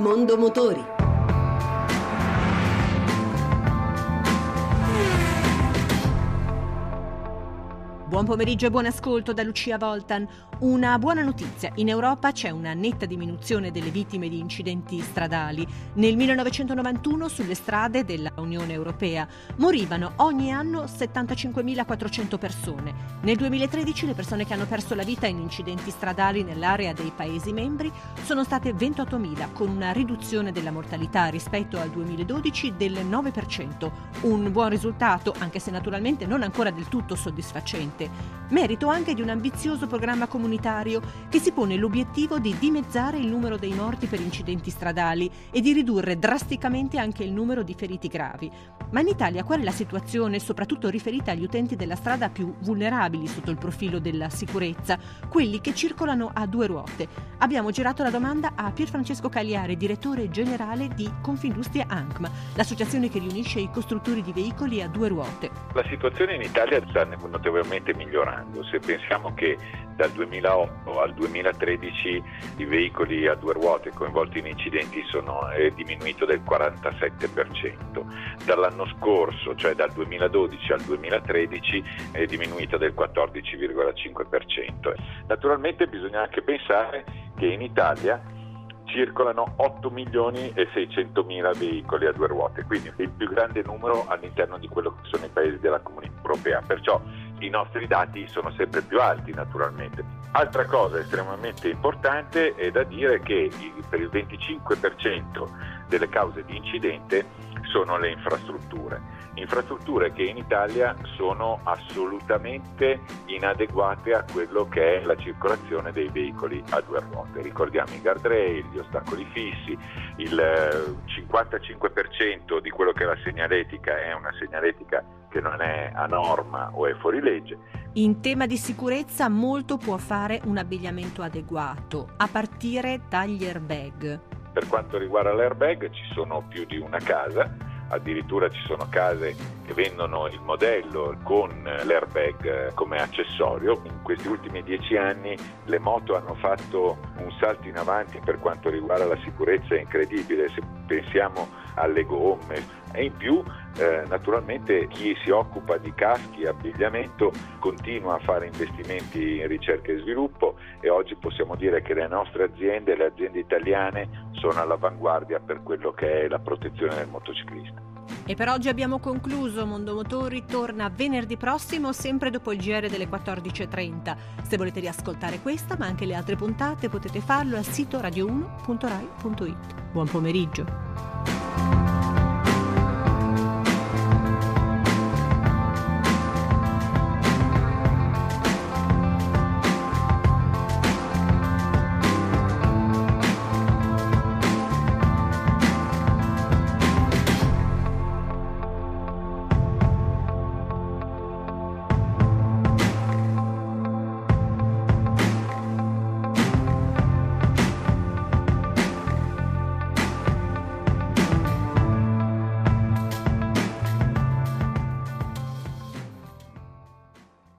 Mondo Motori. Buon pomeriggio e buon ascolto da Lucia Voltan. Una buona notizia. In Europa c'è una netta diminuzione delle vittime di incidenti stradali. Nel 1991 sulle strade della Unione Europea morivano ogni anno 75.400 persone. Nel 2013 le persone che hanno perso la vita in incidenti stradali nell'area dei Paesi membri sono state 28.000, con una riduzione della mortalità rispetto al 2012 del 9%. Un buon risultato, anche se naturalmente non ancora del tutto soddisfacente merito anche di un ambizioso programma comunitario che si pone l'obiettivo di dimezzare il numero dei morti per incidenti stradali e di ridurre drasticamente anche il numero di feriti gravi. Ma in Italia qual è la situazione, soprattutto riferita agli utenti della strada più vulnerabili sotto il profilo della sicurezza, quelli che circolano a due ruote? Abbiamo girato la domanda a Pierfrancesco Cagliare, direttore generale di Confindustria ANCMA, l'associazione che riunisce i costruttori di veicoli a due ruote. La situazione in Italia sta notevolmente migliorando. Se pensiamo che dal 2008 al 2013 i veicoli a due ruote coinvolti in incidenti sono diminuito del 47%. Dall'anno scorso, cioè dal 2012 al 2013, è diminuito del 14,5%. Naturalmente bisogna anche pensare che in Italia circolano 8 milioni e 600 mila veicoli a due ruote, quindi il più grande numero all'interno di quello che sono i paesi della comunità europea, perciò i nostri dati sono sempre più alti naturalmente. Altra cosa estremamente importante è da dire che per il 25% delle cause di incidente sono le infrastrutture. Infrastrutture che in Italia sono assolutamente inadeguate a quello che è la circolazione dei veicoli a due ruote. Ricordiamo i guardrail, gli ostacoli fissi, il 55% di quello che è la segnaletica è una segnaletica che non è a norma o è fuori legge. In tema di sicurezza molto può fare un abbigliamento adeguato, a partire dagli airbag. Per quanto riguarda l'airbag ci sono più di una casa, addirittura ci sono case che vendono il modello con l'airbag come accessorio. In questi ultimi dieci anni le moto hanno fatto un salto in avanti per quanto riguarda la sicurezza incredibile, se pensiamo alle gomme e in più eh, naturalmente chi si occupa di caschi e abbigliamento continua a fare investimenti in ricerca e sviluppo e oggi possiamo dire che le nostre aziende, le aziende italiane sono all'avanguardia per quello che è la protezione del motociclista. E per oggi abbiamo concluso. Mondo Motori torna venerdì prossimo, sempre dopo il GR delle 14.30. Se volete riascoltare questa, ma anche le altre puntate, potete farlo al sito radio1.rai.it. Buon pomeriggio.